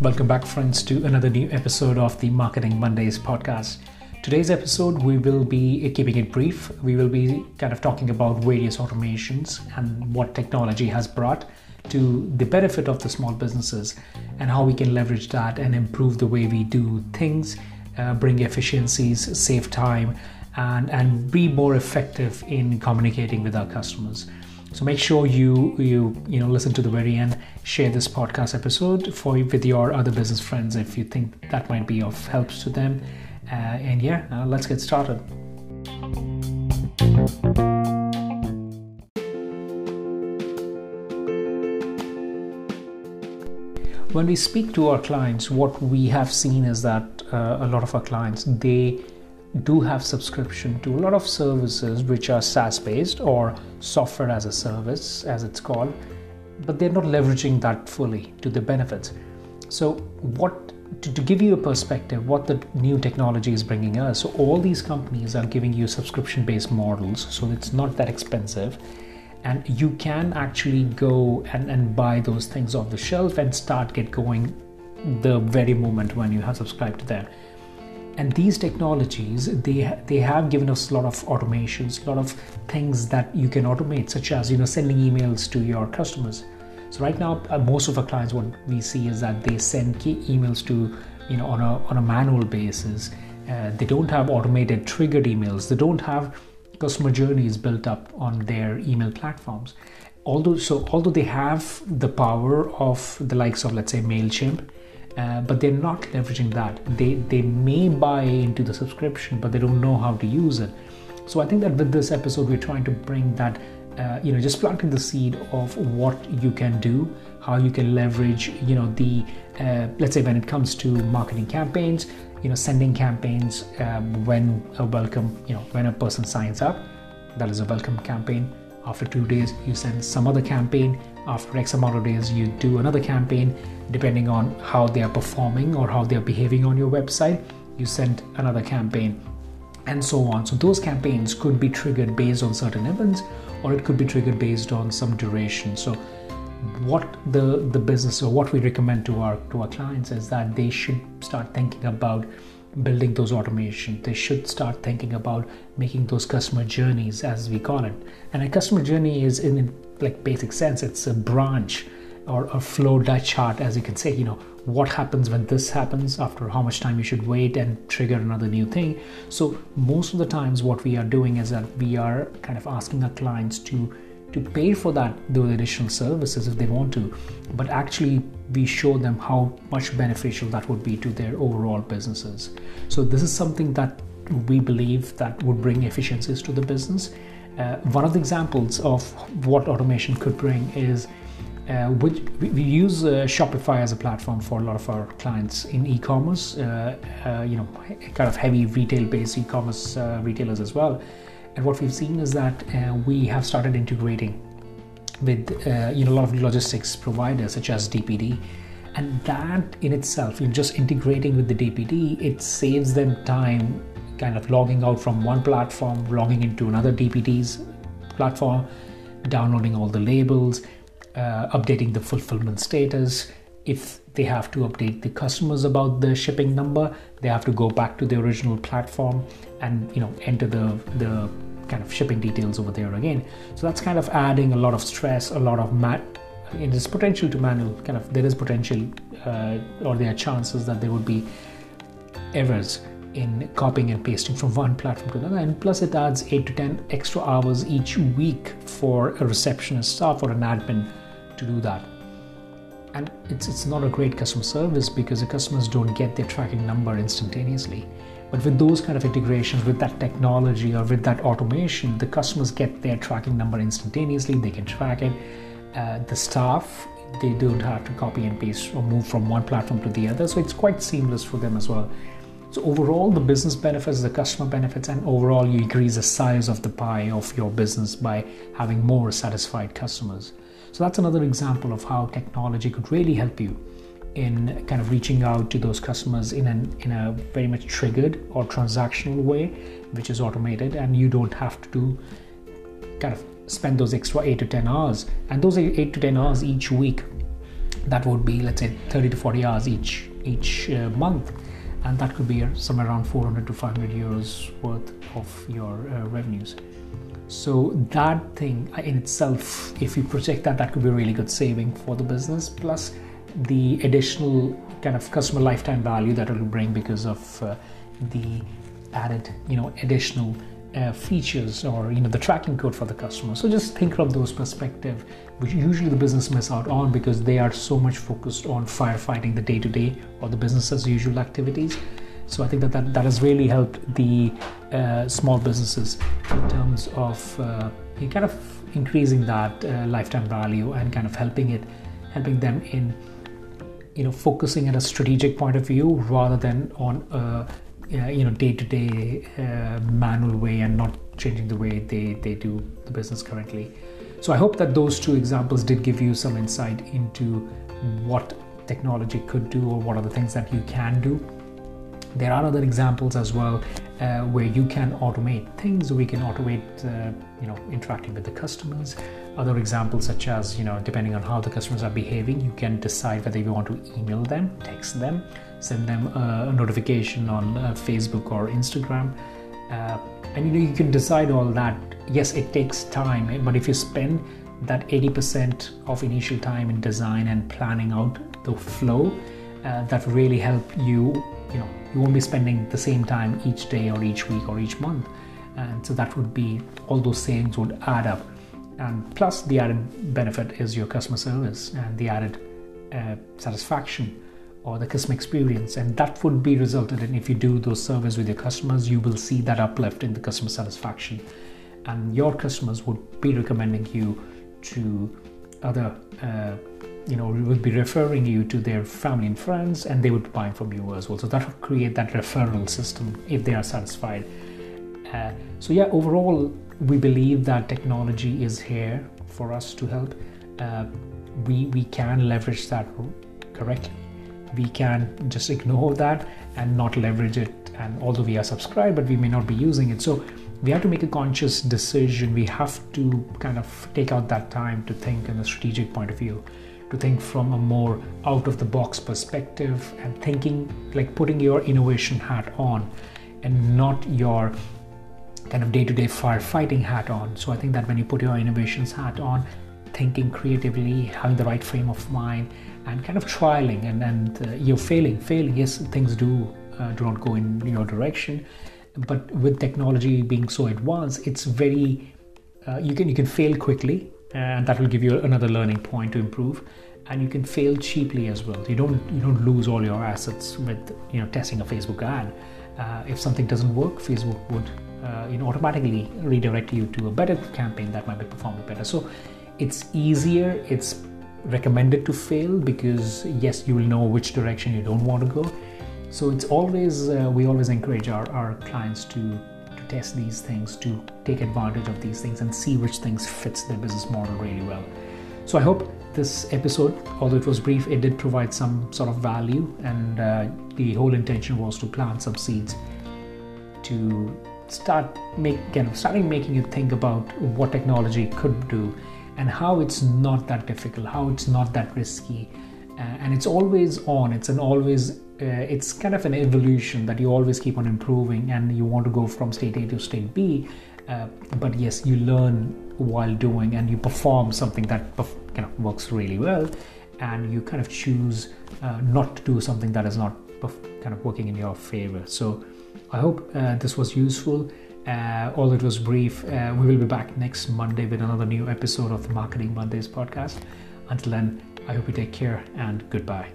Welcome back, friends, to another new episode of the Marketing Mondays podcast. Today's episode, we will be keeping it brief. We will be kind of talking about various automations and what technology has brought to the benefit of the small businesses and how we can leverage that and improve the way we do things, uh, bring efficiencies, save time, and, and be more effective in communicating with our customers. So make sure you you you know listen to the very end. Share this podcast episode for with your other business friends if you think that might be of help to them. Uh, and yeah, uh, let's get started. When we speak to our clients, what we have seen is that uh, a lot of our clients they do have subscription to a lot of services which are SaaS based or software as a service, as it's called, but they're not leveraging that fully to the benefits. So, what to, to give you a perspective, what the new technology is bringing us, so all these companies are giving you subscription based models, so it's not that expensive. And you can actually go and, and buy those things off the shelf and start get going the very moment when you have subscribed to them and these technologies they they have given us a lot of automations a lot of things that you can automate such as you know sending emails to your customers. So right now uh, most of our clients what we see is that they send emails to you know on a on a manual basis. Uh, they don't have automated triggered emails. They don't have customer journeys built up on their email platforms. Although so although they have the power of the likes of let's say mailchimp uh, but they're not leveraging that. They they may buy into the subscription, but they don't know how to use it. So I think that with this episode, we're trying to bring that, uh, you know, just planting the seed of what you can do, how you can leverage, you know, the uh, let's say when it comes to marketing campaigns, you know, sending campaigns um, when a welcome, you know, when a person signs up, that is a welcome campaign. After two days, you send some other campaign after X amount of days, you do another campaign. Depending on how they are performing or how they are behaving on your website, you send another campaign and so on. So, those campaigns could be triggered based on certain events or it could be triggered based on some duration. So, what the, the business or what we recommend to our to our clients is that they should start thinking about building those automation they should start thinking about making those customer journeys as we call it. And a customer journey is in like basic sense it's a branch or a flow chart as you can say you know what happens when this happens after how much time you should wait and trigger another new thing. So most of the times what we are doing is that we are kind of asking our clients to to pay for that those additional services if they want to. But actually we show them how much beneficial that would be to their overall businesses. So this is something that we believe that would bring efficiencies to the business. Uh, one of the examples of what automation could bring is uh, which we use uh, Shopify as a platform for a lot of our clients in e-commerce, uh, uh, you know, kind of heavy retail-based e-commerce uh, retailers as well. And what we've seen is that we have started integrating with you know a lot of logistics providers such as DPD, and that in itself, just integrating with the DPD, it saves them time kind of logging out from one platform, logging into another DPD's platform, downloading all the labels, uh, updating the fulfillment status. If they have to update the customers about the shipping number, they have to go back to the original platform and you know enter the the kind of shipping details over there again. So that's kind of adding a lot of stress, a lot of mat. It is potential to manual kind of there is potential uh, or there are chances that there would be errors in copying and pasting from one platform to another and plus it adds 8 to 10 extra hours each week for a receptionist staff or an admin to do that and it's, it's not a great customer service because the customers don't get their tracking number instantaneously. But with those kind of integrations with that technology or with that automation the customers get their tracking number instantaneously. They can track it. Uh, the staff they don't have to copy and paste or move from one platform to the other. So it's quite seamless for them as well. So overall, the business benefits, the customer benefits, and overall you increase the size of the pie of your business by having more satisfied customers. So that's another example of how technology could really help you in kind of reaching out to those customers in an in a very much triggered or transactional way, which is automated, and you don't have to do kind of spend those extra 8 to 10 hours. And those 8 to 10 hours each week that would be let's say 30 to 40 hours each each uh, month. And that could be somewhere around 400 to 500 euros worth of your uh, revenues so that thing in itself if you project that that could be a really good saving for the business plus the additional kind of customer lifetime value that it will bring because of uh, the added you know additional uh, features or you know the tracking code for the customer. So just think from those perspective which usually the business miss out on because they are so much focused on firefighting the day-to-day or the business as usual activities so i think that that, that has really helped the uh, small businesses in terms of uh, kind of increasing that uh, lifetime value and kind of helping it helping them in you know focusing at a strategic point of view rather than on a uh, you know day-to-day uh, manual way and not changing the way they, they do the business currently. So i hope that those two examples did give you some insight into what technology could do or what are the things that you can do there are other examples as well uh, where you can automate things. We can automate uh, you know interacting with the customers. Other examples such as you know depending on how the customers are behaving you can decide whether you want to email them text them send them a notification on uh, facebook or instagram. Uh, and you know you can decide all that. Yes it takes time but if you spend that 80% of initial time in design and planning out the flow uh, that really help you you know you won't be spending the same time each day or each week or each month. And so that would be all those savings would add up. And plus the added benefit is your customer service and the added uh, satisfaction or the customer experience. And that would be resulted in if you do those surveys with your customers you will see that uplift in the customer satisfaction. And your customers would be recommending you to other uh, you know we would be referring you to their family and friends and they would buying from you as well. So that would create that referral system if they are satisfied. Uh, so yeah overall we believe that technology is here for us to help. Uh, we we can leverage that correctly. We can just ignore that and not leverage it. And although we are subscribed but we may not be using it. So we have to make a conscious decision. We have to kind of take out that time to think in a strategic point of view to think from a more out of the box perspective and thinking like putting your innovation hat on and not your kind of day-to-day firefighting hat on. So i think that when you put your innovations hat on thinking creatively having the right frame of mind and kind of trialing and, and uh, you're failing failing. Yes things do uh, do not go in your direction but with technology being so advanced it's very uh, you can you can fail quickly and that will give you another learning point to improve. And you can fail cheaply as well. You don't you don't lose all your assets with you know testing a facebook ad. Uh, if something doesn't work facebook would uh, you know automatically redirect you to a better campaign that might be performing better. So it's easier it's recommended to fail because yes you will know which direction you don't want to go. So it's always uh, we always encourage our, our clients to to test these things to take advantage of these things and see which things fits their business model really well. So i hope this episode although it was brief it did provide some sort of value and uh, the whole intention was to plant some seeds to start make, kind of starting making you think about what technology could do and how it's not that difficult, how it's not that risky, and it's always on. It's an always uh, it's kind of an evolution that you always keep on improving, and you want to go from state A to state B. Uh, but yes, you learn while doing, and you perform something that kind of works really well, and you kind of choose uh, not to do something that is not kind of working in your favor. So I hope uh, this was useful. Uh, although it was brief, uh, we will be back next Monday with another new episode of the Marketing Mondays podcast. Until then, I hope you take care and goodbye.